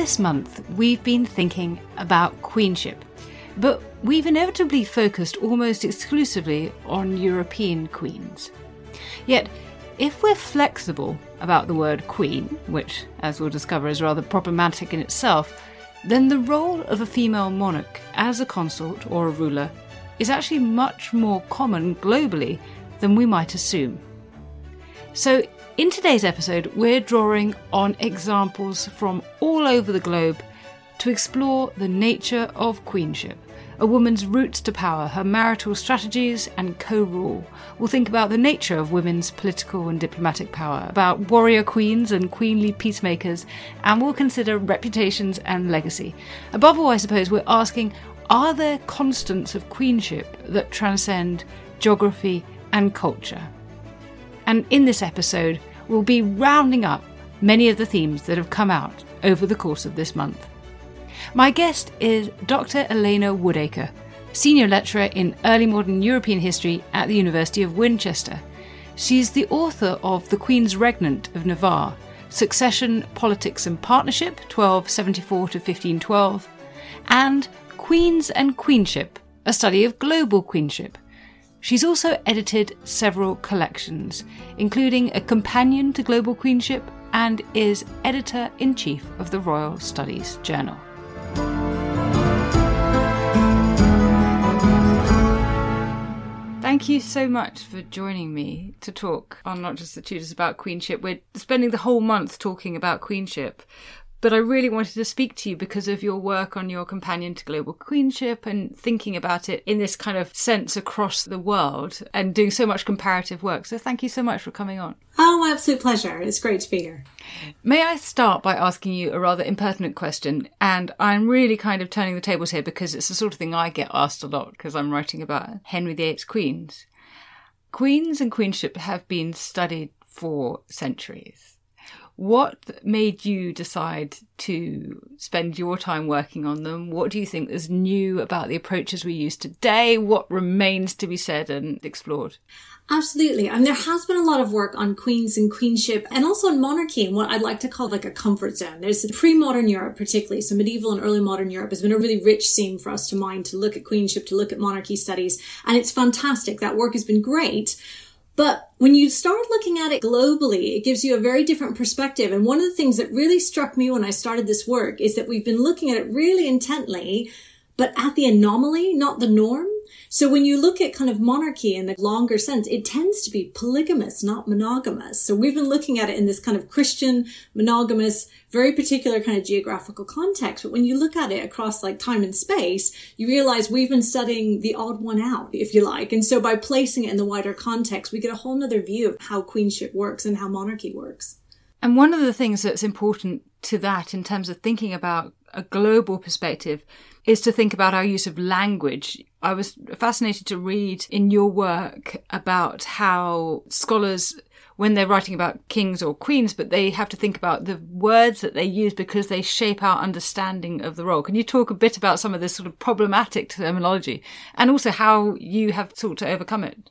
this month, we've been thinking about queenship, but we've inevitably focused almost exclusively on European queens. Yet, if we're flexible about the word queen, which, as we'll discover, is rather problematic in itself, then the role of a female monarch as a consort or a ruler is actually much more common globally than we might assume. So, in today's episode, we're drawing on examples from all over the globe to explore the nature of queenship, a woman's routes to power, her marital strategies, and co rule. We'll think about the nature of women's political and diplomatic power, about warrior queens and queenly peacemakers, and we'll consider reputations and legacy. Above all, I suppose, we're asking are there constants of queenship that transcend geography and culture? And in this episode, we'll be rounding up many of the themes that have come out over the course of this month. My guest is Dr. Elena Woodacre, Senior Lecturer in Early Modern European History at the University of Winchester. She's the author of The Queen's Regnant of Navarre, Succession, Politics and Partnership, 1274 to 1512, and Queens and Queenship, a study of global queenship. She's also edited several collections, including a companion to Global Queenship, and is editor in chief of the Royal Studies Journal. Thank you so much for joining me to talk on Not Just the Tudors about queenship. We're spending the whole month talking about queenship, but I really wanted to speak to you because of your work on your companion to global queenship and thinking about it in this kind of sense across the world and doing so much comparative work. So thank you so much for coming on. Oh, my absolute pleasure. It's great to be here. May I start by asking you a rather impertinent question? And I'm really kind of turning the tables here because it's the sort of thing I get asked a lot because I'm writing about Henry VIII's queens. Queens and queenship have been studied for centuries. What made you decide to spend your time working on them? What do you think is new about the approaches we use today? What remains to be said and explored? Absolutely. And there has been a lot of work on queens and queenship and also on monarchy and what I'd like to call like a comfort zone. There's pre-modern Europe particularly. So medieval and early modern Europe has been a really rich seam for us to mine to look at queenship, to look at monarchy studies. And it's fantastic. That work has been great. But when you start looking at it globally, it gives you a very different perspective. And one of the things that really struck me when I started this work is that we've been looking at it really intently, but at the anomaly, not the norm. So when you look at kind of monarchy in the longer sense, it tends to be polygamous, not monogamous. So we've been looking at it in this kind of Christian, monogamous, very particular kind of geographical context. But when you look at it across like time and space, you realize we've been studying the odd one out, if you like. And so by placing it in the wider context, we get a whole nother view of how queenship works and how monarchy works. And one of the things that's important to that in terms of thinking about a global perspective is to think about our use of language. I was fascinated to read in your work about how scholars when they're writing about kings or queens, but they have to think about the words that they use because they shape our understanding of the role. Can you talk a bit about some of this sort of problematic terminology and also how you have sought to overcome it?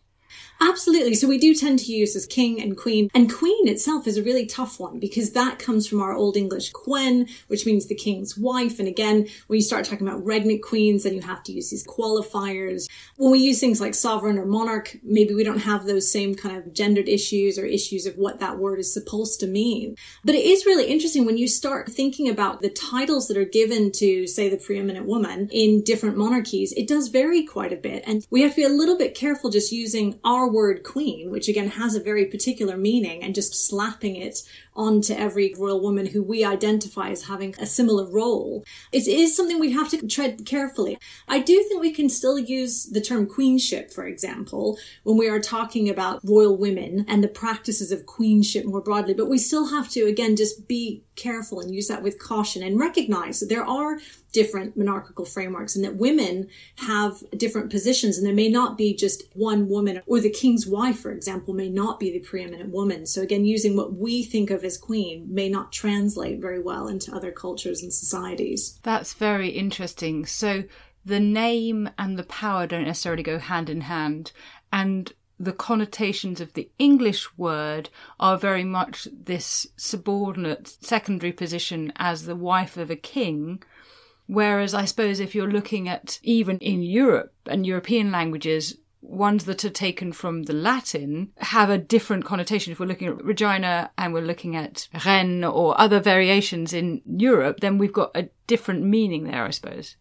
Absolutely. So we do tend to use as king and queen. And queen itself is a really tough one because that comes from our Old English quen, which means the king's wife. And again, when you start talking about regnant queens, then you have to use these qualifiers. When we use things like sovereign or monarch, maybe we don't have those same kind of gendered issues or issues of what that word is supposed to mean. But it is really interesting when you start thinking about the titles that are given to, say, the preeminent woman in different monarchies. It does vary quite a bit. And we have to be a little bit careful just using our word queen, which again has a very particular meaning, and just slapping it onto every royal woman who we identify as having a similar role. It is something we have to tread carefully. I do think we can still use the term queenship, for example, when we are talking about royal women and the practices of queenship more broadly, but we still have to, again, just be careful and use that with caution and recognize that there are different monarchical frameworks and that women have different positions and there may not be just one woman or the king's wife, for example, may not be the preeminent woman. So again, using what we think of as queen may not translate very well into other cultures and societies. That's very interesting. So the name and the power don't necessarily go hand in hand. And the connotations of the English word are very much this subordinate secondary position as the wife of a king. Whereas I suppose if you're looking at even in Europe and European languages, ones that are taken from the Latin have a different connotation. If we're looking at Regina and we're looking at Reine or other variations in Europe, then we've got a different meaning there, I suppose.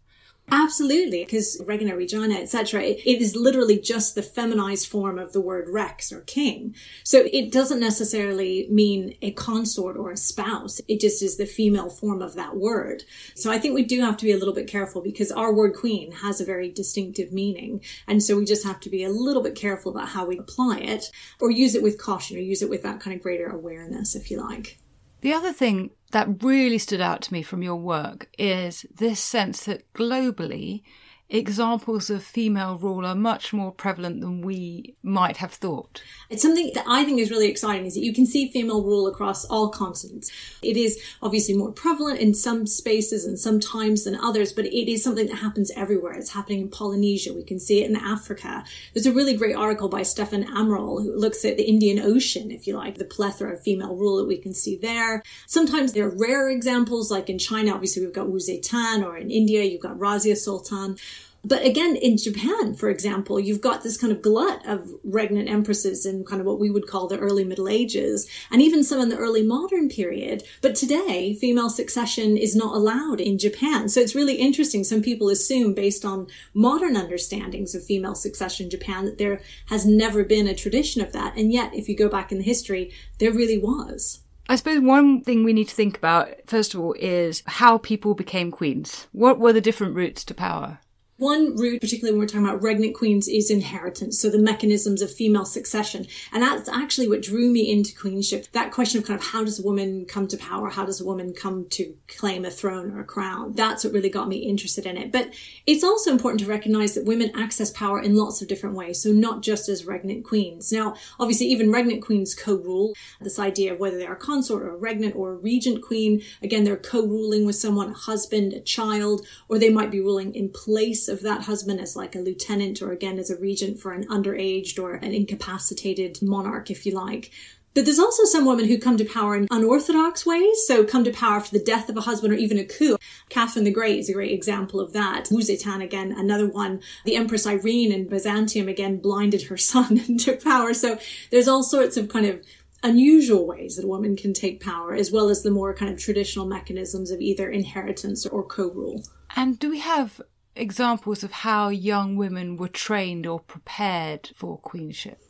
Absolutely, because Regina Regina, etc., it, is literally just the feminized form of the word rex or king. So it doesn't necessarily mean a consort or a spouse. It just is the female form of that word. So I think we do have to be a little bit careful because our word queen has a very distinctive meaning. And so we just have to be a little bit careful about how we apply it or use it with caution or use it with that kind of greater awareness, if you like. The other thing that really stood out to me from your work is this sense that globally examples of female rule are much more prevalent than we might have thought. It's something that I think is really exciting is that you can see female rule across all continents. It is obviously more prevalent in some spaces and some times than others, but it is something that happens everywhere. It's happening in Polynesia. We can see it in Africa. There's a really great article by Stefan Amaral who looks at the Indian Ocean, if you like, the plethora of female rule that we can see there. Sometimes there are rare examples, like in China, obviously we've got Wu Zetian, or in India, you've got Razia Sultan. But again, in Japan, for example, you've got this kind of glut of regnant empresses in kind of what we would call the early Middle Ages, and even some in the early modern period. But today, female succession is not allowed in Japan. So it's really interesting. Some people assume, based on modern understandings of female succession in Japan, that there has never been a tradition of that. And yet, if you go back in the history, there really was. I suppose one thing we need to think about, first of all, is how people became queens. What were the different routes to power? One route, particularly when we're talking about regnant queens, is inheritance. So the mechanisms of female succession. And that's actually what drew me into queenship. That question of kind of how does a woman come to power? How does a woman come to claim a throne or a crown? That's what really got me interested in it. But it's also important to recognize that women access power in lots of different ways. So not just as regnant queens. Now, obviously, even regnant queens co-rule. This idea of whether they're a consort or a regnant or a regent queen. Again, they're co-ruling with someone, a husband, a child, or they might be ruling in place of that husband as like a lieutenant or again as a regent for an underaged or an incapacitated monarch, if you like. But there's also some women who come to power in unorthodox ways. So come to power after the death of a husband or even a coup. Catherine the Great is a great example of that. Wu Zetian again, another one. The Empress Irene in Byzantium again blinded her son and took power. So there's all sorts of kind of unusual ways that a woman can take power, as well as the more kind of traditional mechanisms of either inheritance or co-rule. And do we have examples of how young women were trained or prepared for queenship?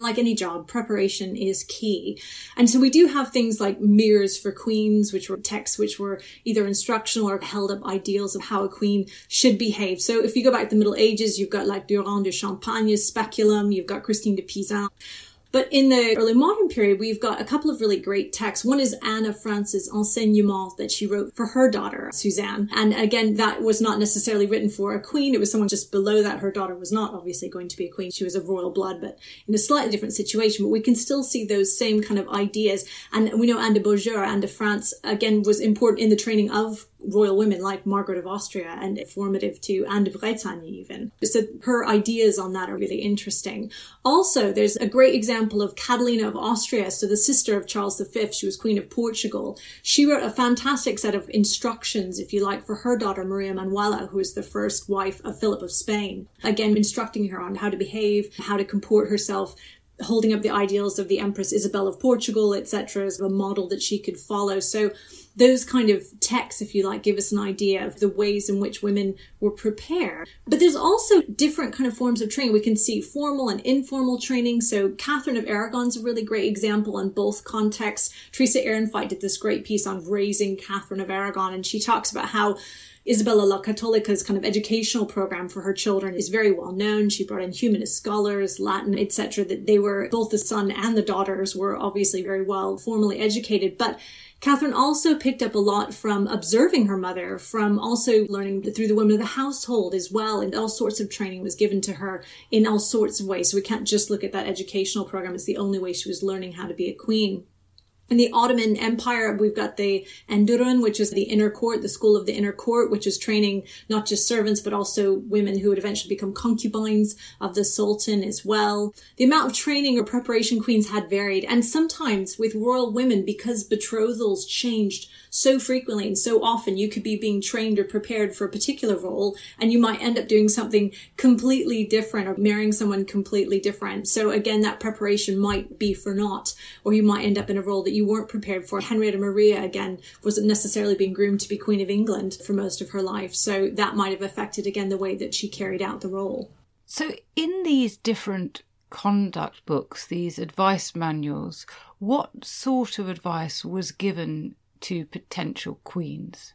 like any job, preparation is key. And so we do have things like mirrors for queens, which were texts which were either instructional or held up ideals of how a queen should behave. So if you go back to the Middle Ages, you've got like Durand de Champagne's Speculum, you've got Christine de Pisan. But in the early modern period, we've got a couple of really great texts. One is Anne of France's Enseignement that she wrote for her daughter, Suzanne. And again, that was not necessarily written for a queen. It was someone just below that. Her daughter was not obviously going to be a queen. She was of royal blood, but in a slightly different situation. But we can still see those same kind of ideas. And we know Anne de Beaujeu, Anne de France, again, was important in the training of royal women like Margaret of Austria and formative to Anne de Bretagne even. So her ideas on that are really interesting. Also, there's a great example of Catalina of Austria, so the sister of Charles V, she was Queen of Portugal. She wrote a fantastic set of instructions, if you like, for her daughter Maria Manuela, who is the first wife of Philip of Spain. Again, instructing her on how to behave, how to comport herself, holding up the ideals of the Empress Isabel of Portugal, etc., as a model that she could follow. So those kind of texts, if you like, give us an idea of the ways in which women were prepared. But there's also different kind of forms of training. We can see formal and informal training. So Catherine of Aragon's a really great example in both contexts. Teresa Earenfight did this great piece on raising Catherine of Aragon, and she talks about how Isabella La Cattolica's kind of educational program for her children is very well known. She brought in humanist scholars, Latin, etc. That they were both the son and the daughters were obviously very well formally educated, but Catherine also picked up a lot from observing her mother, from also learning through the women of the household as well, and all sorts of training was given to her in all sorts of ways. So we can't just look at that educational program as the only way she was learning how to be a queen. In the Ottoman Empire, we've got the Enderun, which is the inner court, the school of the inner court, which is training not just servants, but also women who would eventually become concubines of the Sultan as well. The amount of training or preparation queens had varied, and sometimes with royal women, because betrothals changed so frequently and so often, you could be being trained or prepared for a particular role, and you might end up doing something completely different or marrying someone completely different. So again, that preparation might be for naught, or you might end up in a role that you weren't prepared for. Henrietta Maria, again, wasn't necessarily being groomed to be Queen of England for most of her life. So that might have affected, again, the way that she carried out the role. So, in these different conduct books, these advice manuals, what sort of advice was given to potential queens?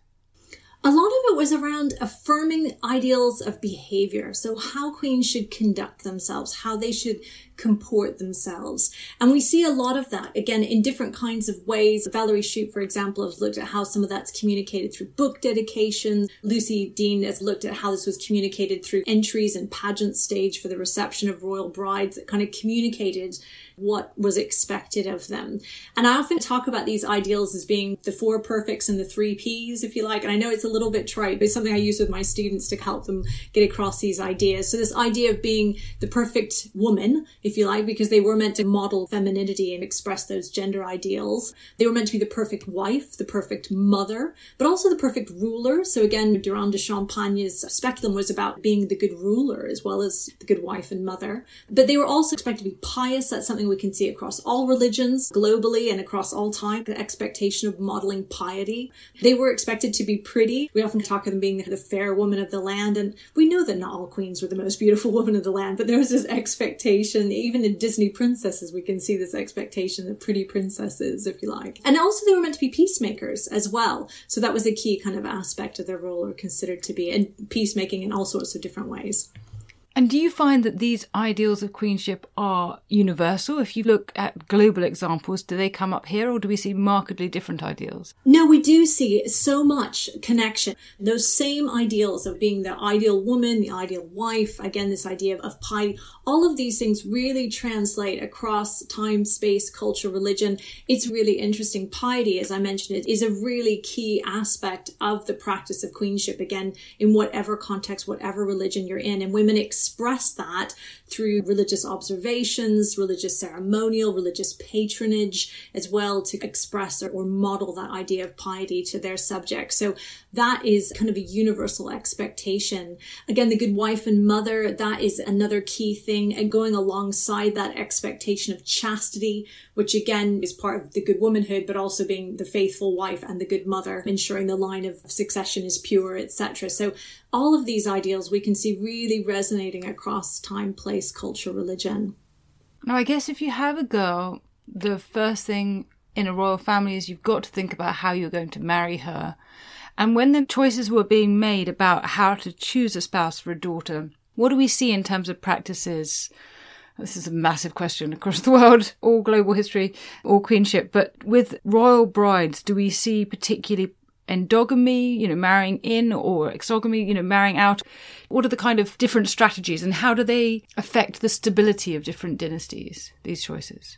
a lot of it was around affirming ideals of behavior. So how queens should conduct themselves, how they should comport themselves. And we see a lot of that again in different kinds of ways. Valerie Schutte, for example, has looked at how some of that's communicated through book dedications. Lucy Dean has looked at how this was communicated through entries and pageant stage for the reception of royal brides that kind of communicated what was expected of them. And I often talk about these ideals as being the four perfects and the three P's, if you like. And I know it's a little bit trite, but it's something I use with my students to help them get across these ideas. So this idea of being the perfect woman, if you like, because they were meant to model femininity and express those gender ideals. They were meant to be the perfect wife, the perfect mother, but also the perfect ruler. So again, Durand de Champagne's speculum was about being the good ruler as well as the good wife and mother. But they were also expected to be pious. That's something we can see across all religions globally and across all time, the expectation of modeling piety. They were expected to be pretty. We often talk of them being the fair woman of the land, and we know that not all queens were the most beautiful woman of the land, but there was this expectation, even in Disney princesses, we can see this expectation of pretty princesses, if you like. And also they were meant to be peacemakers as well. So that was a key kind of aspect of their role or considered to be, and peacemaking in all sorts of different ways. And do you find that these ideals of queenship are universal? If you look at global examples, do they come up here or do we see markedly different ideals? No, we do see so much connection. Those same ideals of being the ideal woman, the ideal wife, again, this idea of piety, all of these things really translate across time, space, culture, religion. It's really interesting. Piety, as I mentioned, it is a really key aspect of the practice of queenship, again, in whatever context, whatever religion you're in. And women express that through religious observations, religious ceremonial, religious patronage, as well to express or, model that idea of piety to their subjects. So that is kind of a universal expectation. Again, the good wife and mother, that is another key thing. And going alongside that expectation of chastity, which again is part of the good womanhood, but also being the faithful wife and the good mother, ensuring the line of succession is pure, etc. So all of these ideals we can see really resonating across time, place, culture, religion. Now, I guess if you have a girl, the first thing in a royal family is you've got to think about how you're going to marry her. And when the choices were being made about how to choose a spouse for a daughter, what do we see in terms of practices? This is a massive question across the world, all global history, all queenship. But with royal brides, do we see particularly endogamy, you know, marrying in or exogamy, you know, marrying out? What are the kind of different strategies and how do they affect the stability of different dynasties, these choices?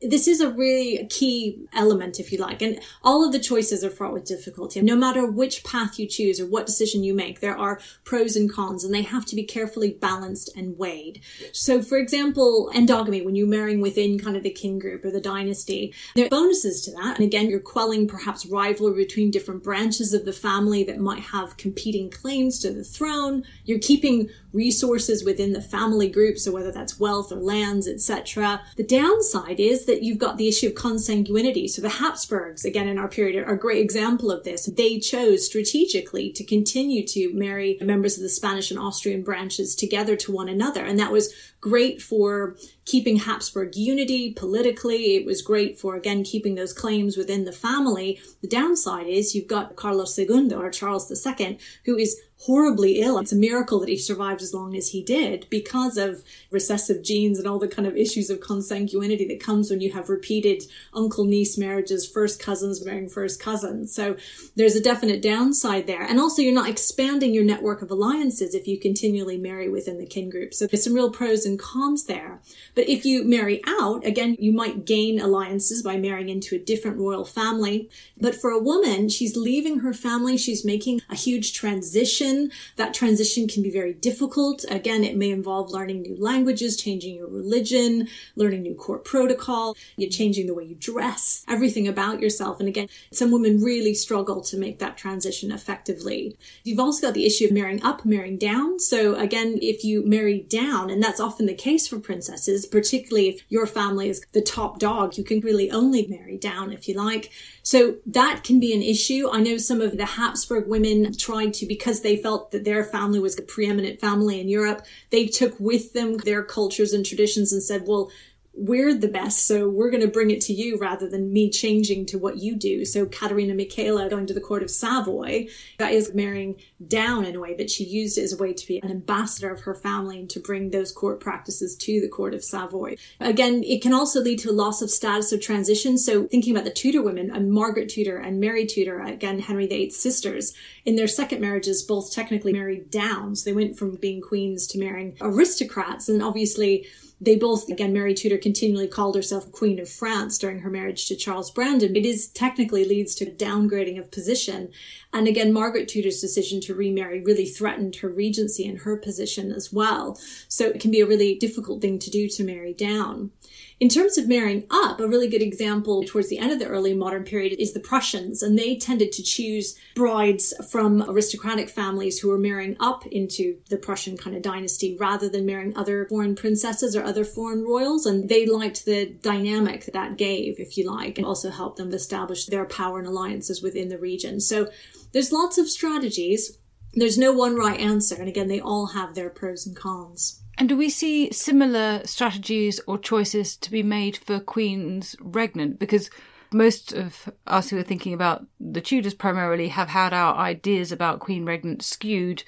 This is a really key element, if you like. And all of the choices are fraught with difficulty. No matter which path you choose or what decision you make, there are pros and cons and they have to be carefully balanced and weighed. So, for example, endogamy, when you're marrying within kind of the kin group or the dynasty, there are bonuses to that. And again, you're quelling perhaps rivalry between different branches of the family that might have competing claims to the throne. You're keeping resources within the family group. So whether that's wealth or lands, etc. The downside is that you've got the issue of consanguinity. So the Habsburgs, again in our period, are a great example of this. They chose strategically to continue to marry members of the Spanish and Austrian branches together to one another. And that was great for keeping Habsburg unity politically. It was great for, again, keeping those claims within the family. The downside is you've got Carlos II or Charles II, who is horribly ill. It's a miracle that he survived as long as he did because of recessive genes and all the kind of issues of consanguinity that comes when you have repeated uncle niece marriages, first cousins marrying first cousins. So there's a definite downside there. And also you're not expanding your network of alliances if you continually marry within the kin group. So there's some real pros and cons there. But if you marry out, again, you might gain alliances by marrying into a different royal family. But for a woman, she's leaving her family. She's making a huge transition. That transition can be very difficult. Again, it may involve learning new languages, changing your religion, learning new court protocol, you're changing the way you dress, everything about yourself. And again, some women really struggle to make that transition effectively. You've also got the issue of marrying up, marrying down. So again, if you marry down, and that's often the case for princesses, particularly if your family is the top dog, you can really only marry down if you like. So that can be an issue. I know some of the Habsburg women tried to, because they felt that their family was the preeminent family in Europe, they took with them their cultures and traditions and said, well, we're the best, so we're going to bring it to you rather than me changing to what you do. So Katerina Michaela going to the court of Savoy, that is marrying down in a way, but she used it as a way to be an ambassador of her family and to bring those court practices to the court of Savoy. Again, it can also lead to loss of status or transition. So thinking about the Tudor women, and Margaret Tudor and Mary Tudor, again, Henry VIII's sisters, in their second marriages, both technically married down. So they went from being queens to marrying aristocrats. And obviously, they both, again, Mary Tudor continually called herself Queen of France during her marriage to Charles Brandon. It is technically leads to downgrading of position. And again, Margaret Tudor's decision to remarry really threatened her regency and her position as well. So it can be a really difficult thing to do to marry down. In terms of marrying up, a really good example towards the end of the early modern period is the Prussians, and they tended to choose brides from aristocratic families who were marrying up into the Prussian kind of dynasty rather than marrying other foreign princesses or other foreign royals. And they liked the dynamic that, that gave, if you like, and also helped them establish their power and alliances within the region. So there's lots of strategies. There's no one right answer. And again, they all have their pros and cons. And do we see similar strategies or choices to be made for queens regnant? Because most of us who are thinking about the Tudors primarily have had our ideas about Queen Regnant skewed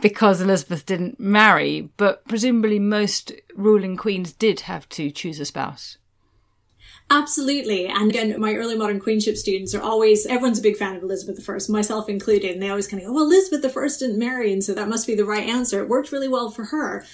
because Elizabeth didn't marry, but presumably most ruling queens did have to choose a spouse. Absolutely. And again, my early modern queenship students are always, everyone's a big fan of Elizabeth I, myself included. And they always kind of go, well, Elizabeth I didn't marry. And so that must be the right answer. It worked really well for her.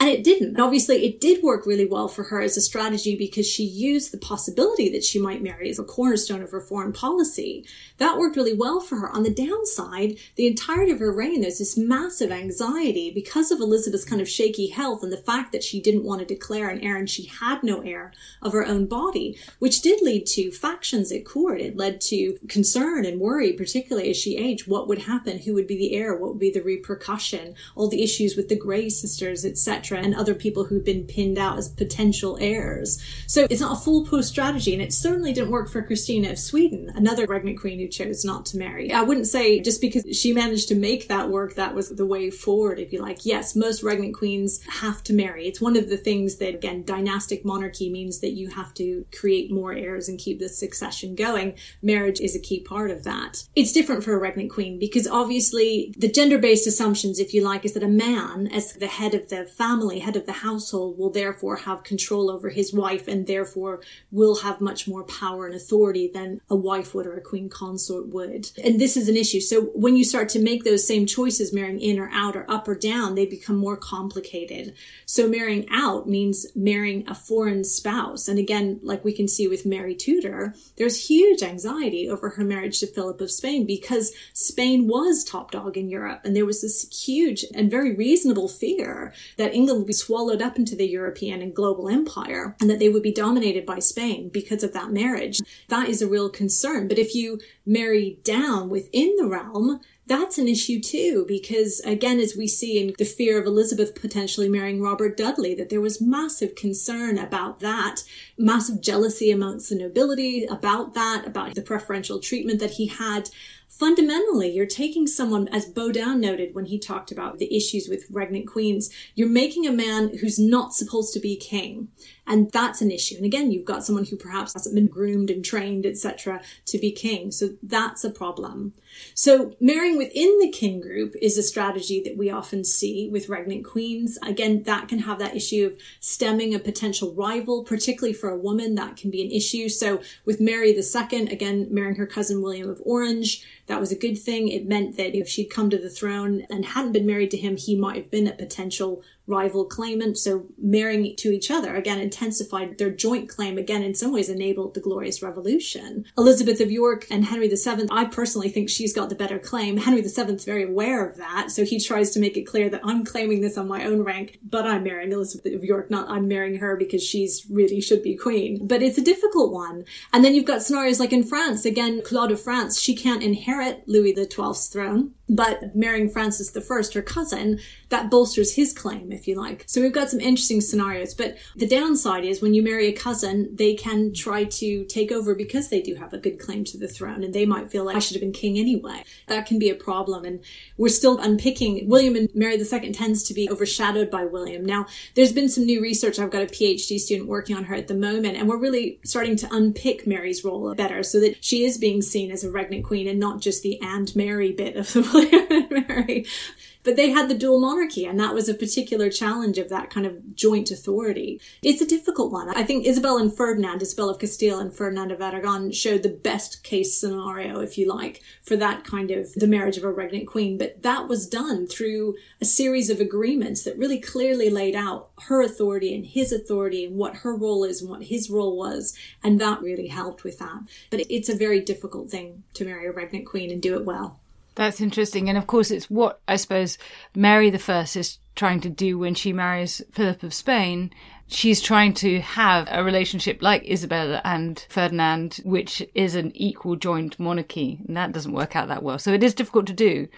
And it didn't. And obviously, it did work really well for her as a strategy because she used the possibility that she might marry as a cornerstone of her foreign policy. That worked really well for her. On the downside, the entirety of her reign, there's this massive anxiety because of Elizabeth's kind of shaky health and the fact that she didn't want to declare an heir and she had no heir of her own body, which did lead to factions at court. It led to concern and worry, particularly as she aged. What would happen? Who would be the heir? What would be the repercussion? All the issues with the Grey sisters, etc and other people who've been pinned out as potential heirs. So it's not a foolproof strategy, and it certainly didn't work for Christina of Sweden, another regnant queen who chose not to marry. I wouldn't say just because she managed to make that work, that was the way forward, if you like. Yes, most regnant queens have to marry. It's one of the things that, again, dynastic monarchy means that you have to create more heirs and keep the succession going. Marriage is a key part of that. It's different for a regnant queen because obviously the gender based assumptions, if you like, is that a man, as the head of the family, family, head of the household, will therefore have control over his wife and therefore will have much more power and authority than a wife would or a queen consort would. And this is an issue. So when you start to make those same choices, marrying in or out or up or down, they become more complicated. So marrying out means marrying a foreign spouse. And again, like we can see with Mary Tudor, there's huge anxiety over her marriage to Philip of Spain because Spain was top dog in Europe. And there was this huge and very reasonable fear that England England would be swallowed up into the European and global empire and that they would be dominated by Spain because of that marriage. That is a real concern. But if you marry down within the realm, that's an issue too, because again, as we see in the fear of Elizabeth potentially marrying Robert Dudley, that there was massive concern about that, massive jealousy amongst the nobility about that, about the preferential treatment that he had fundamentally, you're taking someone, as Bodin noted when he talked about the issues with regnant queens, you're making a man who's not supposed to be king. And that's an issue. And again, you've got someone who perhaps hasn't been groomed and trained, etc., to be king. So that's a problem. So marrying within the kin group is a strategy that we often see with regnant queens. Again, that can have that issue of stemming a potential rival, particularly for a woman. That can be an issue. So with Mary II, again, marrying her cousin William of Orange, that was a good thing. It meant that if she'd come to the throne and hadn't been married to him, he might have been a potential rival claimant. So marrying to each other again intensified their joint claim. Again, in some ways, enabled the Glorious Revolution. Elizabeth of York and Henry VII. I personally think she's got the better claim. Henry VII is very aware of that, so he tries to make it clear that I'm claiming this on my own rank, but I'm marrying Elizabeth of York. Not I'm marrying her because she's really should be queen. But it's a difficult one. And then you've got scenarios like in France again. Claude of France, she can't inherit Louis XII's throne but marrying Francis I, her cousin, that bolsters his claim, if you like. So we've got some interesting scenarios. But the downside is when you marry a cousin, they can try to take over because they do have a good claim to the throne and they might feel like I should have been king anyway. That can be a problem. And we're still unpicking William and Mary II tends to be overshadowed by William. Now, there's been some new research. I've got a PhD student working on her at the moment, and we're really starting to unpick Mary's role better so that she is being seen as a regnant queen and not just the and Mary bit of the William and Mary. But they had the dual monarchy, and that was a particular challenge of that kind of joint authority. It's a difficult one. I think Isabel and Ferdinand, Isabel of Castile and Ferdinand of Aragon, showed the best case scenario, if you like, for that kind of the marriage of a regnant queen. But that was done through a series of agreements that really clearly laid out her authority and his authority and what her role is and what his role was. And that really helped with that. But it's a very difficult thing to marry a regnant queen and do it well. That's interesting. And of course, it's what I suppose Mary the First is trying to do when she marries Philip of Spain. She's trying to have a relationship like Isabella and Ferdinand, which is an equal joint monarchy. And that doesn't work out that well. So it is difficult to do.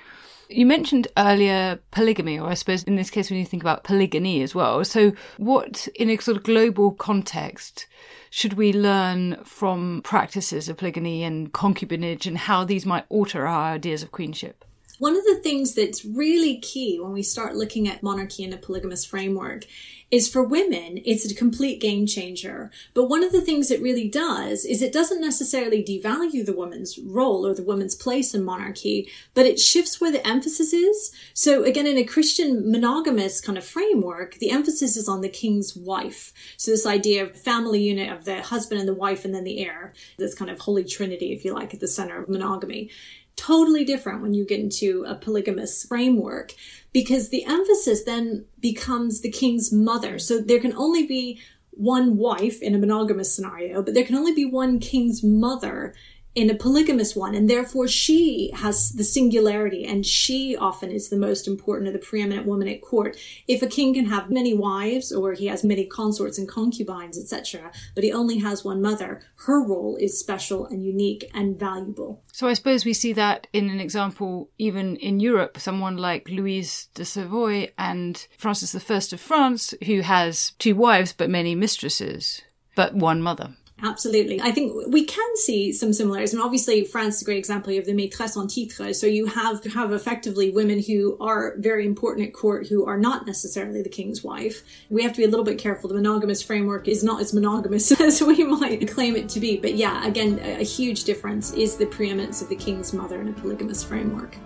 You mentioned earlier polygamy, or I suppose in this case, when you think about polygyny as well. So, what in a sort of global context should we learn from practices of polygamy and concubinage and how these might alter our ideas of queenship? One of the things that's really key when we start looking at monarchy in a polygamous framework is for women, it's a complete game changer. But one of the things it really does is it doesn't necessarily devalue the woman's role or the woman's place in monarchy, but it shifts where the emphasis is. So again, in a Christian monogamous kind of framework, the emphasis is on the king's wife. So this idea of family unit of the husband and the wife and then the heir, this kind of holy trinity, if you like, at the center of monogamy totally different when you get into a polygamous framework because the emphasis then becomes the king's mother. So there can only be one wife in a monogamous scenario, but there can only be one king's mother in a polygamous one. And therefore she has the singularity and she often is the most important or the preeminent woman at court. If a king can have many wives or he has many consorts and concubines, etc., but he only has one mother, her role is special and unique and valuable. So I suppose we see that in an example even in Europe, someone like Louise de Savoy and Francis I of France, who has two wives but many mistresses, but one mother. Absolutely. I think we can see some similarities. And obviously, France is a great example. You have the maîtresse en titre. So you have, have effectively women who are very important at court who are not necessarily the king's wife. We have to be a little bit careful. The monogamous framework is not as monogamous as we might claim it to be. But yeah, again, a huge difference is the preeminence of the king's mother in a polygamous framework.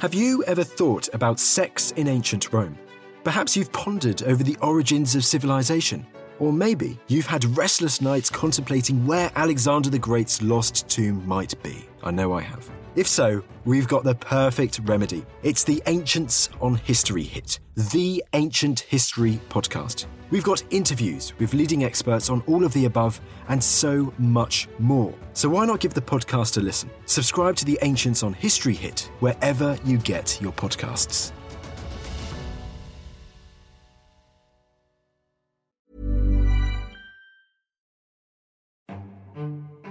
Have you ever thought about sex in ancient Rome? Perhaps you've pondered over the origins of civilization. Or maybe you've had restless nights contemplating where Alexander the Great's lost tomb might be. I know I have. If so, we've got the perfect remedy. It's the Ancients on History hit, the Ancient History podcast. We've got interviews with leading experts on all of the above and so much more. So why not give the podcast a listen? Subscribe to the Ancients on History hit wherever you get your podcasts.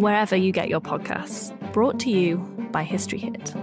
wherever you get your podcasts. Brought to you by History Hit.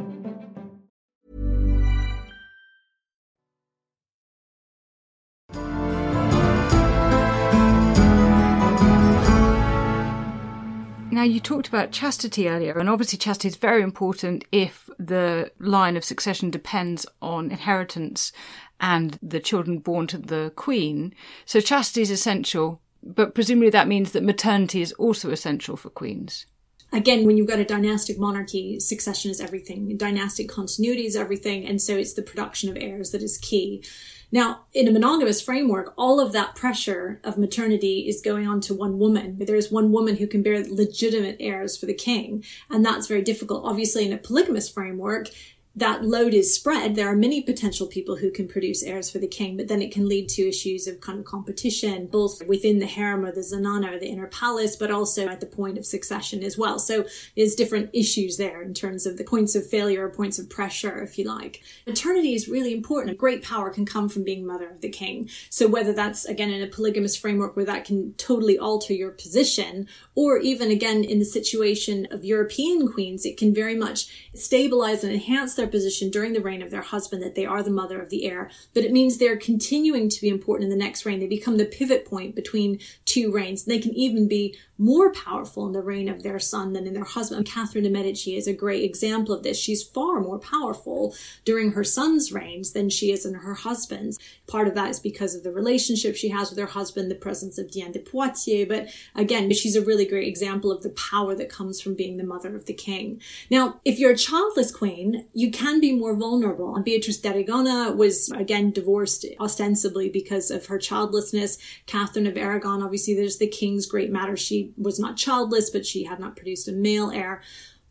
Now, you talked about chastity earlier, and obviously, chastity is very important if the line of succession depends on inheritance and the children born to the queen. So, chastity is essential, but presumably that means that maternity is also essential for queens. Again, when you've got a dynastic monarchy, succession is everything. Dynastic continuity is everything. And so it's the production of heirs that is key. Now, in a monogamous framework, all of that pressure of maternity is going on to one woman. There is one woman who can bear legitimate heirs for the king, and that's very difficult. Obviously, in a polygamous framework, that load is spread, there are many potential people who can produce heirs for the king, but then it can lead to issues of kind of competition, both within the harem or the zenana or the inner palace, but also at the point of succession as well. So there's different issues there in terms of the points of failure or points of pressure, if you like. Maternity is really important. Great power can come from being mother of the king. So whether that's again in a polygamous framework where that can totally alter your position, or even again in the situation of European queens, it can very much stabilize and enhance their their position during the reign of their husband that they are the mother of the heir, but it means they're continuing to be important in the next reign. They become the pivot point between two reigns. They can even be more powerful in the reign of their son than in their husband. Catherine de' Medici is a great example of this. She's far more powerful during her son's reigns than she is in her husband's. Part of that is because of the relationship she has with her husband, the presence of Diane de Poitiers. But again, she's a really great example of the power that comes from being the mother of the king. Now, if you're a childless queen, you can be more vulnerable. Beatrice d'Aragona was again divorced ostensibly because of her childlessness. Catherine of Aragon, obviously, there's the king's great matter. She was not childless, but she had not produced a male heir.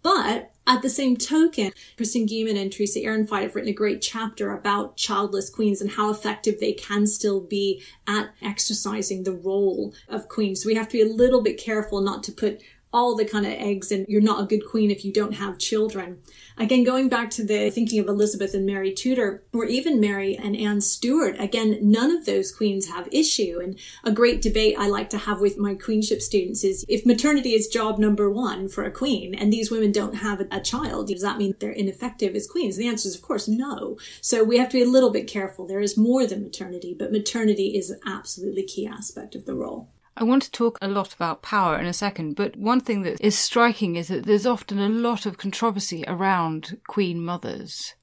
But at the same token, Christine Guillemot and Teresa Earenfight have written a great chapter about childless queens and how effective they can still be at exercising the role of queens. So we have to be a little bit careful not to put all the kind of eggs and you're not a good queen if you don't have children. Again, going back to the thinking of Elizabeth and Mary Tudor, or even Mary and Anne Stuart, again, none of those queens have issue. And a great debate I like to have with my queenship students is if maternity is job number one for a queen and these women don't have a child, does that mean they're ineffective as queens? The answer is, of course, no. So we have to be a little bit careful. There is more than maternity, but maternity is an absolutely key aspect of the role. I want to talk a lot about power in a second, but one thing that is striking is that there's often a lot of controversy around queen mothers.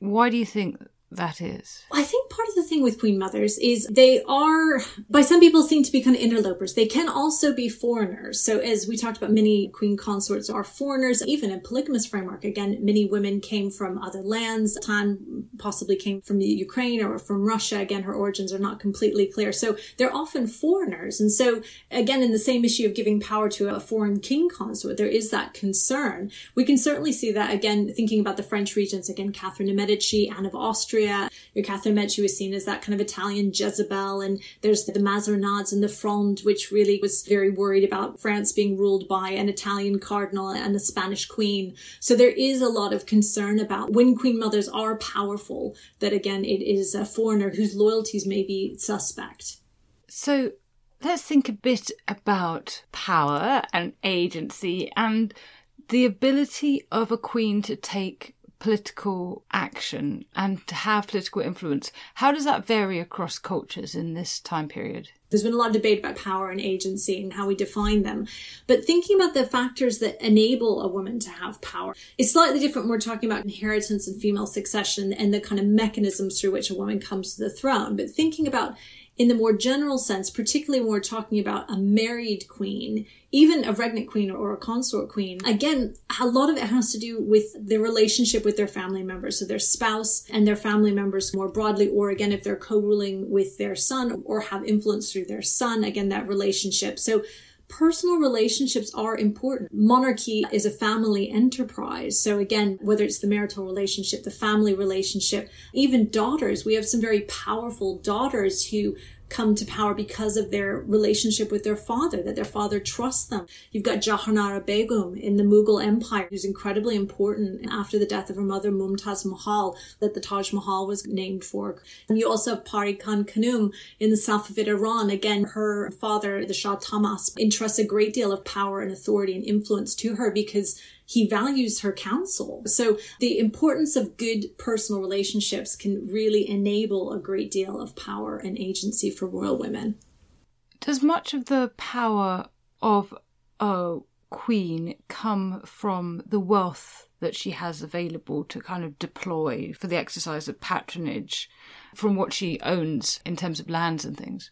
Why do you think that is? I think part of the thing with queen mothers is they are, by some people, seem to be kind of interlopers. They can also be foreigners. So as we talked about, many queen consorts are foreigners. Even in polygamous framework, again, many women came from other lands. Tan possibly came from the Ukraine or from Russia. Again, her origins are not completely clear. So they're often foreigners. And so again, in the same issue of giving power to a foreign king consort, there is that concern. We can certainly see that again, thinking about the French regents, again, Catherine de' Medici, Anne of Austria, Austria. Catherine Medici was seen as that kind of Italian Jezebel. And there's the Mazarinades and the Fronde, which really was very worried about France being ruled by an Italian cardinal and a Spanish queen. So there is a lot of concern about when queen mothers are powerful, that again, it is a foreigner whose loyalties may be suspect. So let's think a bit about power and agency and the ability of a queen to take political action and to have political influence. How does that vary across cultures in this time period? There's been a lot of debate about power and agency and how we define them. But thinking about the factors that enable a woman to have power is slightly different when we're talking about inheritance and female succession and the kind of mechanisms through which a woman comes to the throne. But thinking about in the more general sense, particularly when we're talking about a married queen, even a regnant queen or a consort queen, again, a lot of it has to do with their relationship with their family members. So their spouse and their family members more broadly, or again, if they're co-ruling with their son or have influence through their son, again, that relationship. So personal relationships are important. Monarchy is a family enterprise. So again, whether it's the marital relationship, the family relationship, even daughters, we have some very powerful daughters who come to power because of their relationship with their father, that their father trusts them. You've got Jahanara Begum in the Mughal Empire, who's incredibly important after the death of her mother Mumtaz Mahal, that the Taj Mahal was named for. And you also have Pari Khan Khanum in the south Safavid Iran. Again, her father, the Shah Tahmasp, entrusts a great deal of power and authority and influence to her because he values her counsel. So the importance of good personal relationships can really enable a great deal of power and agency for royal women. Does much of the power of a queen come from the wealth that she has available to kind of deploy for the exercise of patronage from what she owns in terms of lands and things?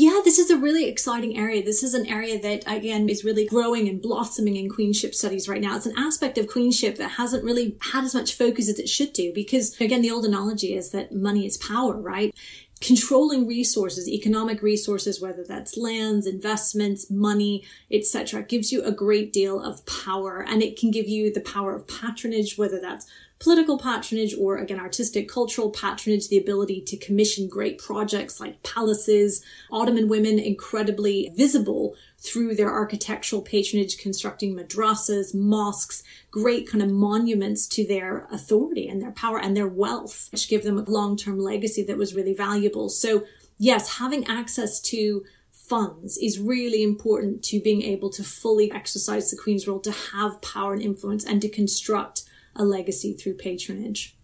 Yeah, this is a really exciting area. This is an area that, again, is really growing and blossoming in queenship studies right now. It's an aspect of queenship that hasn't really had as much focus as it should do because, again, the old analogy is that money is power, right? controlling resources, economic resources, whether that's lands, investments, money, etc., gives you a great deal of power and it can give you the power of patronage, whether that's political patronage or again artistic cultural patronage the ability to commission great projects like palaces ottoman women incredibly visible through their architectural patronage constructing madrasas mosques great kind of monuments to their authority and their power and their wealth which give them a long-term legacy that was really valuable. So yes having access to funds is really important to being able to fully exercise the queen's role to have power and influence and to construct a legacy through patronage.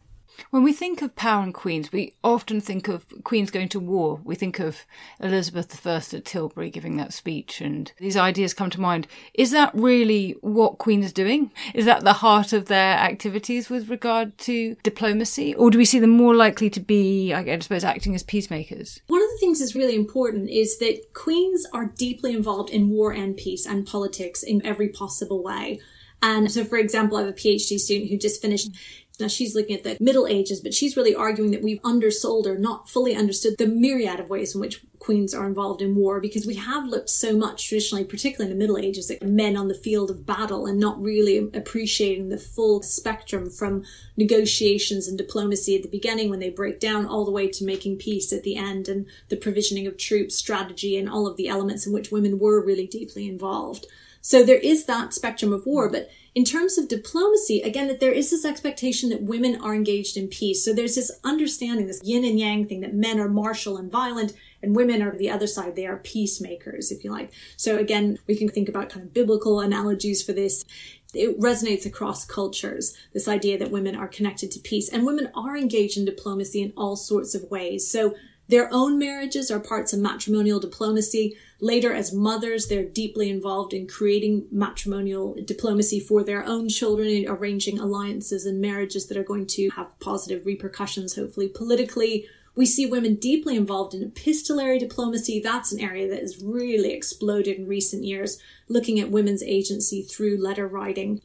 When we think of power and queens, we often think of queens going to war. We think of Elizabeth I at Tilbury giving that speech, and these ideas come to mind. Is that really what queens are doing? Is that the heart of their activities with regard to diplomacy? Or do we see them more likely to be, I suppose, acting as peacemakers? One of the things that's really important is that queens are deeply involved in war and peace and politics in every possible way. And so, for example, I have a PhD student who just finished now she's looking at the Middle Ages, but she's really arguing that we've undersold or not fully understood the myriad of ways in which queens are involved in war because we have looked so much traditionally, particularly in the Middle Ages, at men on the field of battle and not really appreciating the full spectrum from negotiations and diplomacy at the beginning when they break down all the way to making peace at the end and the provisioning of troops, strategy, and all of the elements in which women were really deeply involved. So there is that spectrum of war, but in terms of diplomacy, again, that there is this expectation that women are engaged in peace. So there's this understanding, this yin and yang thing that men are martial and violent and women are the other side. They are peacemakers, if you like. So again, we can think about kind of biblical analogies for this. It resonates across cultures, this idea that women are connected to peace and women are engaged in diplomacy in all sorts of ways. So their own marriages are parts of matrimonial diplomacy. Later, as mothers, they're deeply involved in creating matrimonial diplomacy for their own children, arranging alliances and marriages that are going to have positive repercussions, hopefully politically. We see women deeply involved in epistolary diplomacy. That's an area that has really exploded in recent years, looking at women's agency through letter writing.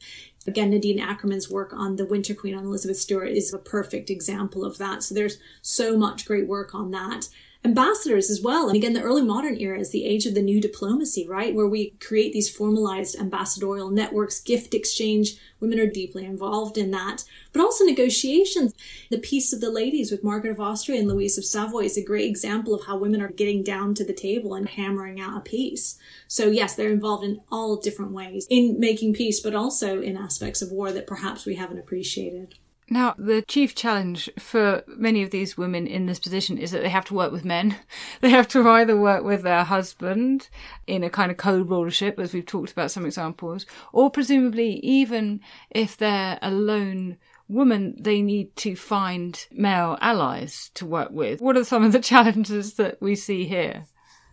Again, Nadine Akkerman's work on the Winter Queen on Elizabeth Stuart is a perfect example of that. So there's so much great work on that ambassadors as well. And again, the early modern era is the age of the new diplomacy, right? Where we create these formalized ambassadorial networks, gift exchange. Women are deeply involved in that, but also negotiations. The Peace of the Ladies with Margaret of Austria and Louise of Savoy is a great example of how women are getting down to the table and hammering out a peace. So yes, they're involved in all different ways in making peace, but also in aspects of war that perhaps we haven't appreciated. Now, the chief challenge for many of these women in this position is that they have to work with men. They have to either work with their husband in a kind of co rulership, as we've talked about some examples, or presumably, even if they're a lone woman, they need to find male allies to work with. What are some of the challenges that we see here?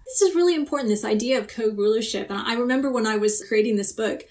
This is really important, this idea of co rulership. And I remember when I was creating this book,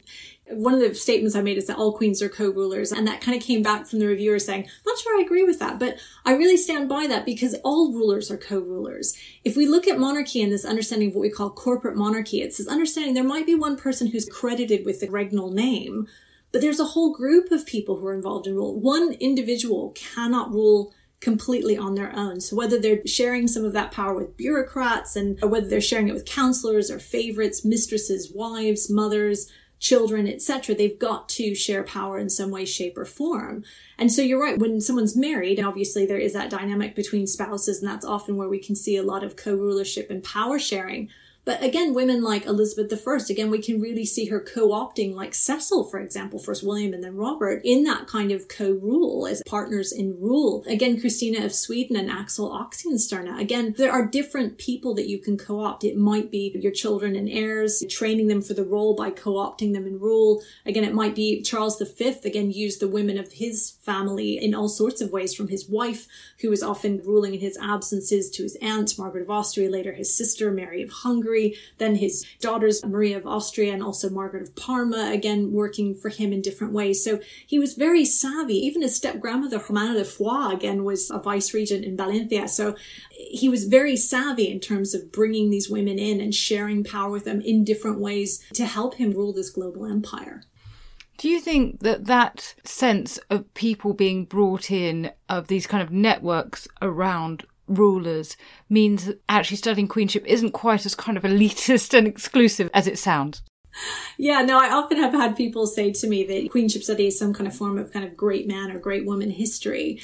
one of the statements I made is that all queens are co-rulers. And that kind of came back from the reviewer saying, not sure I agree with that, but I really stand by that because all rulers are co-rulers. If we look at monarchy and this understanding of what we call corporate monarchy, it's this understanding there might be one person who's credited with the regnal name, but there's a whole group of people who are involved in rule. One individual cannot rule completely on their own. So whether they're sharing some of that power with bureaucrats and or whether they're sharing it with counselors or favorites, mistresses, wives, mothers, children, etc., they've got to share power in some way, shape, or form. And so you're right, when someone's married, obviously there is that dynamic between spouses, and that's often where we can see a lot of co rulership and power sharing. But again, women like Elizabeth I, again, we can really see her co-opting like Cecil, for example, first William and then Robert, in that kind of co-rule as partners in rule. Again, Christina of Sweden and Axel Oxenstierna. Again, there are different people that you can co-opt. It might be your children and heirs, training them for the role by co-opting them in rule. Again, it might be Charles V, again, used the women of his family in all sorts of ways from his wife, who was often ruling in his absences to his aunt, Margaret of Austria, later his sister, Mary of Hungary Hungary. Then his daughters, Maria of Austria and also Margaret of Parma, again working for him in different ways. So he was very savvy. Even his step grandmother, Germana de Foix, again was a vice regent in Valencia. So he was very savvy in terms of bringing these women in and sharing power with them in different ways to help him rule this global empire. Do you think that that sense of people being brought in, of these kind of networks around rulers, means actually studying queenship isn't quite as kind of elitist and exclusive as it sounds? Yeah, no, I often have had people say to me that queenship study is some kind of form of kind of great man or great woman history.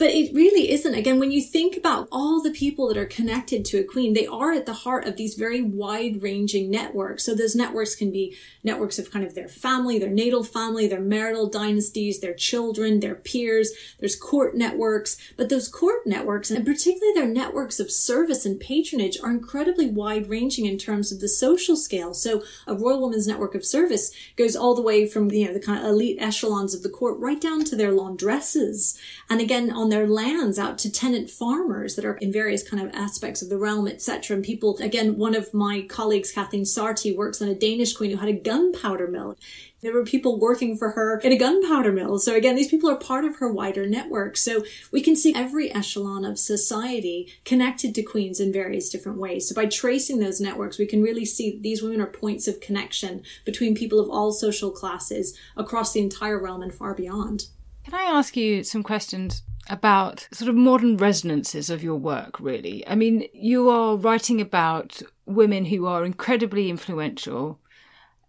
But it really isn't. Again, when you think about all the people that are connected to a queen, they are at the heart of these very wide ranging networks. So those networks can be networks of kind of their family, their natal family, their marital dynasties, their children, their peers. There's court networks, but those court networks and particularly their networks of service and patronage are incredibly wide ranging in terms of the social scale. So a royal woman's network of service goes all the way from, you know, the kind of elite echelons of the court right down to their laundresses. And again, on their lands out to tenant farmers that are in various kind of aspects of the realm, etc. And people, again, one of my colleagues, Cathleen Sarti, works on a Danish queen who had a gunpowder mill. There were people working for her in a gunpowder mill. So again, these people are part of her wider network. So we can see every echelon of society connected to queens in various different ways. So by tracing those networks, we can really see these women are points of connection between people of all social classes across the entire realm and far beyond. Can I ask you some questions about sort of modern resonances of your work, really? I mean, you are writing about women who are incredibly influential.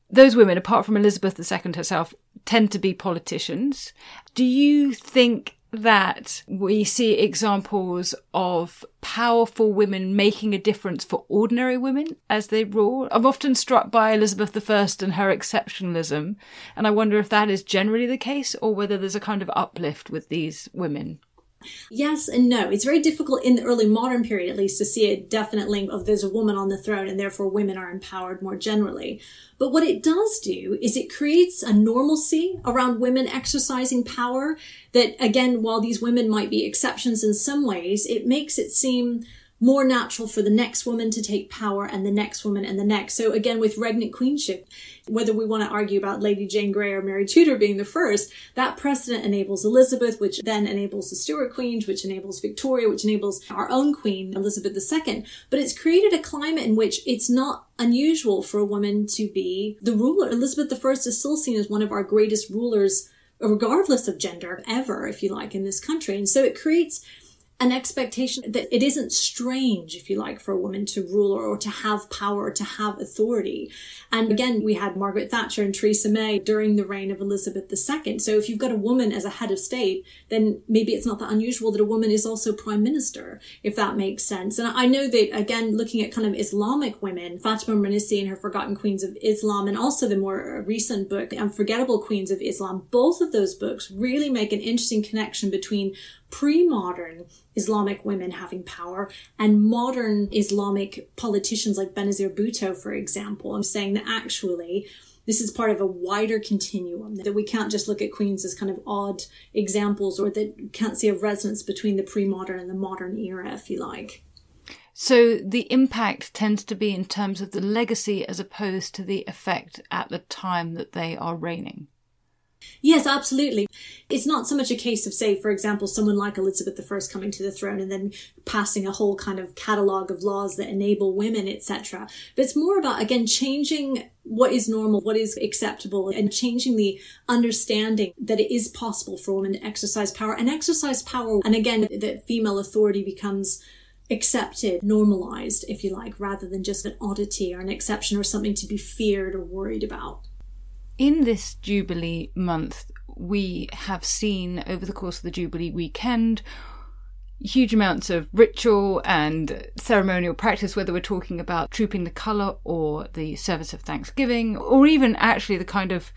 Those women, apart from Elizabeth II herself, tend to be politicians. Do you think that we see examples of powerful women making a difference for ordinary women as they rule. I'm often struck by Elizabeth I and her exceptionalism, and I wonder if that is generally the case or whether there's a kind of uplift with these women. Yes and no. It's very difficult in the early modern period, at least, to see a definite link of there's a woman on the throne and therefore women are empowered more generally. But what it does do is it creates a normalcy around women exercising power that, again, while these women might be exceptions in some ways, it makes it seem more natural for the next woman to take power and the next woman and the next. So again, with regnant queenship, whether we want to argue about Lady Jane Grey or Mary Tudor being the first, that precedent enables Elizabeth, which then enables the Stuart queens, which enables Victoria, which enables our own queen, Elizabeth II. But it's created a climate in which it's not unusual for a woman to be the ruler. Elizabeth I is still seen as one of our greatest rulers regardless of gender ever, if you like, in this country. And so it creates an expectation that it isn't strange, if you like, for a woman to rule or, to have power or to have authority. And again, we had Margaret Thatcher and Theresa May during the reign of Elizabeth II. So if you've got a woman as a head of state, then maybe it's not that unusual that a woman is also prime minister, if that makes sense. And I know that, again, looking at kind of Islamic women, Fatima Mernissi and her Forgotten Queens of Islam, and also the more recent book, Unforgettable Queens of Islam, both of those books really make an interesting connection between pre-modern Islamic women having power and modern Islamic politicians like Benazir Bhutto, for example. I'm saying that actually this is part of a wider continuum that we can't just look at queens as kind of odd examples or that can't see a resonance between the pre-modern and the modern era, if you like. So the impact tends to be in terms of the legacy as opposed to the effect at the time that they are reigning. Yes, absolutely. It's not so much a case of, say, for example, someone like Elizabeth I coming to the throne and then passing a whole kind of catalogue of laws that enable women, etc. But it's more about, again, changing what is normal, what is acceptable, and changing the understanding that it is possible for women to exercise power and exercise power. And again, that female authority becomes accepted, normalized, if you like, rather than just an oddity or an exception or something to be feared or worried about. In this Jubilee month, we have seen over the course of the Jubilee weekend huge amounts of ritual and ceremonial practice, whether we're talking about trooping the colour or the service of Thanksgiving, or even actually the kind of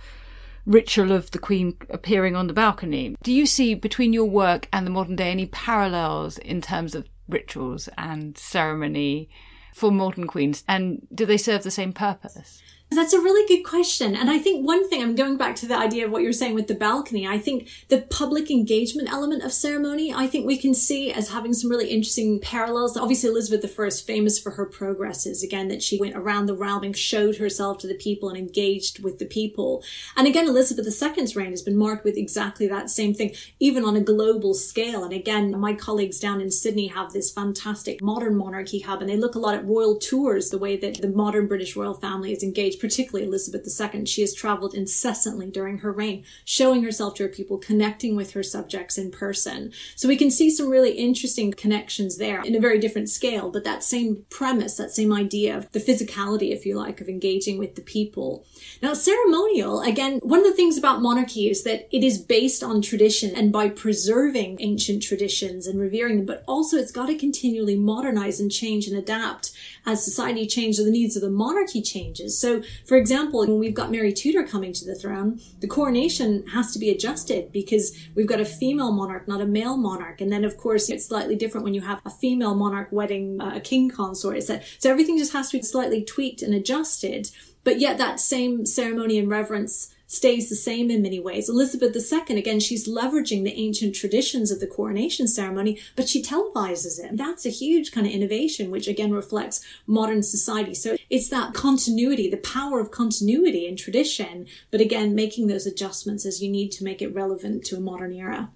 ritual of the Queen appearing on the balcony. Do you see between your work and the modern day any parallels in terms of rituals and ceremony for modern queens? And do they serve the same purpose? That's a really good question. And I think one thing, I'm going back to the idea of what you're saying with the balcony. I think the public engagement element of ceremony, I think we can see as having some really interesting parallels. Obviously, Elizabeth I, famous for her progresses, again, that she went around the realm and showed herself to the people and engaged with the people. And again, Elizabeth II's reign has been marked with exactly that same thing, even on a global scale. And again, my colleagues down in Sydney have this fantastic modern monarchy hub, and they look a lot at royal tours, the way that the modern British royal family is engaged particularly Elizabeth II, she has traveled incessantly during her reign, showing herself to her people, connecting with her subjects in person. So we can see some really interesting connections there in a very different scale, but that same premise, that same idea of the physicality, if you like, of engaging with the people. Now, ceremonial, again, one of the things about monarchy is that it is based on tradition and by preserving ancient traditions and revering them, but also it's got to continually modernize and change and adapt as society changes or the needs of the monarchy changes. So, for example, when we've got Mary Tudor coming to the throne, the coronation has to be adjusted because we've got a female monarch, not a male monarch. And then, of course, it's slightly different when you have a female monarch wedding uh, a king consort. So everything just has to be slightly tweaked and adjusted. But yet that same ceremony and reverence stays the same in many ways. Elizabeth II, again, she's leveraging the ancient traditions of the coronation ceremony, but she televises it. That's a huge kind of innovation, which again reflects modern society. So it's that continuity, the power of continuity and tradition, but again, making those adjustments as you need to make it relevant to a modern era.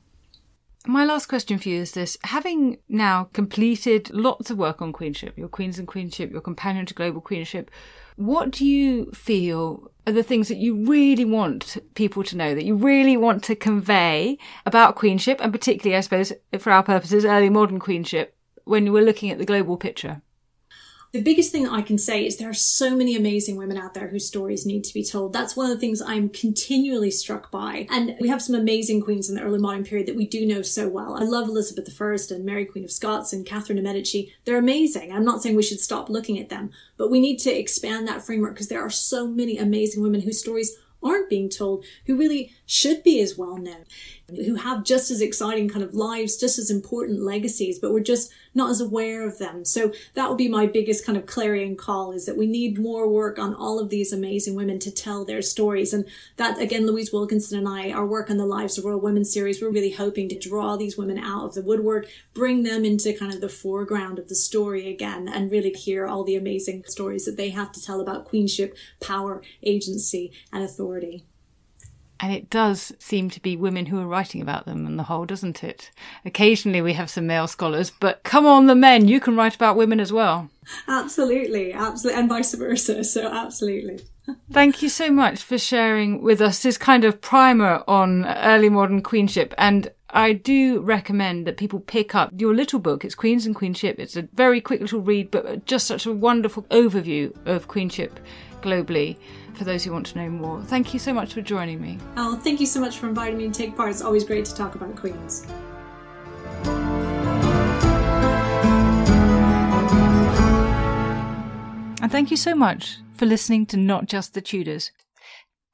My last question for you is this. Having now completed lots of work on queenship, your Queens and Queenship, your companion to global queenship, what do you feel are the things that you really want people to know, that you really want to convey about queenship, and particularly, I suppose, for our purposes, early modern queenship, when we're looking at the global picture? The biggest thing I can say is there are so many amazing women out there whose stories need to be told. That's one of the things I'm continually struck by. And we have some amazing queens in the early modern period that we do know so well. I love Elizabeth I and Mary Queen of Scots and Catherine of Medici. They're amazing. I'm not saying we should stop looking at them, but we need to expand that framework because there are so many amazing women whose stories aren't being told who really should be as well known, who have just as exciting kind of lives, just as important legacies, but we're just not as aware of them. So that would be my biggest kind of clarion call is that we need more work on all of these amazing women to tell their stories. And that again, Louise Wilkinson and I, our work on the Lives of Royal Women series, we're really hoping to draw these women out of the woodwork, bring them into kind of the foreground of the story again, and really hear all the amazing stories that they have to tell about queenship, power, agency, and authority. And it does seem to be women who are writing about them on the whole, doesn't it? Occasionally we have some male scholars, but come on, the men, you can write about women as well. Absolutely, absolutely, and vice versa. So, absolutely. Thank you so much for sharing with us this kind of primer on early modern queenship. And I do recommend that people pick up your little book. It's Queens and Queenship. It's a very quick little read, but just such a wonderful overview of queenship globally for those who want to know more. Thank you so much for joining me. Oh, thank you so much for inviting me to take part. It's always great to talk about Queens. And thank you so much for listening to Not Just the Tudors.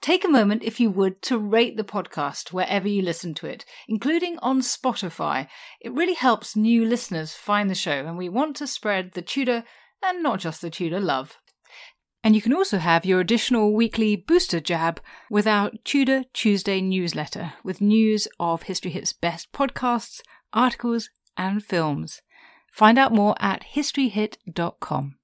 Take a moment, if you would, to rate the podcast wherever you listen to it, including on Spotify. It really helps new listeners find the show, and we want to spread the Tudor and not just the Tudor love. And you can also have your additional weekly booster jab with our Tudor Tuesday newsletter with news of History Hit's best podcasts, articles, and films. Find out more at historyhit.com.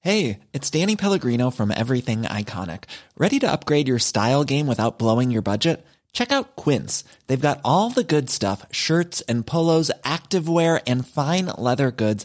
Hey, it's Danny Pellegrino from Everything Iconic. Ready to upgrade your style game without blowing your budget? Check out Quince. They've got all the good stuff shirts and polos, activewear, and fine leather goods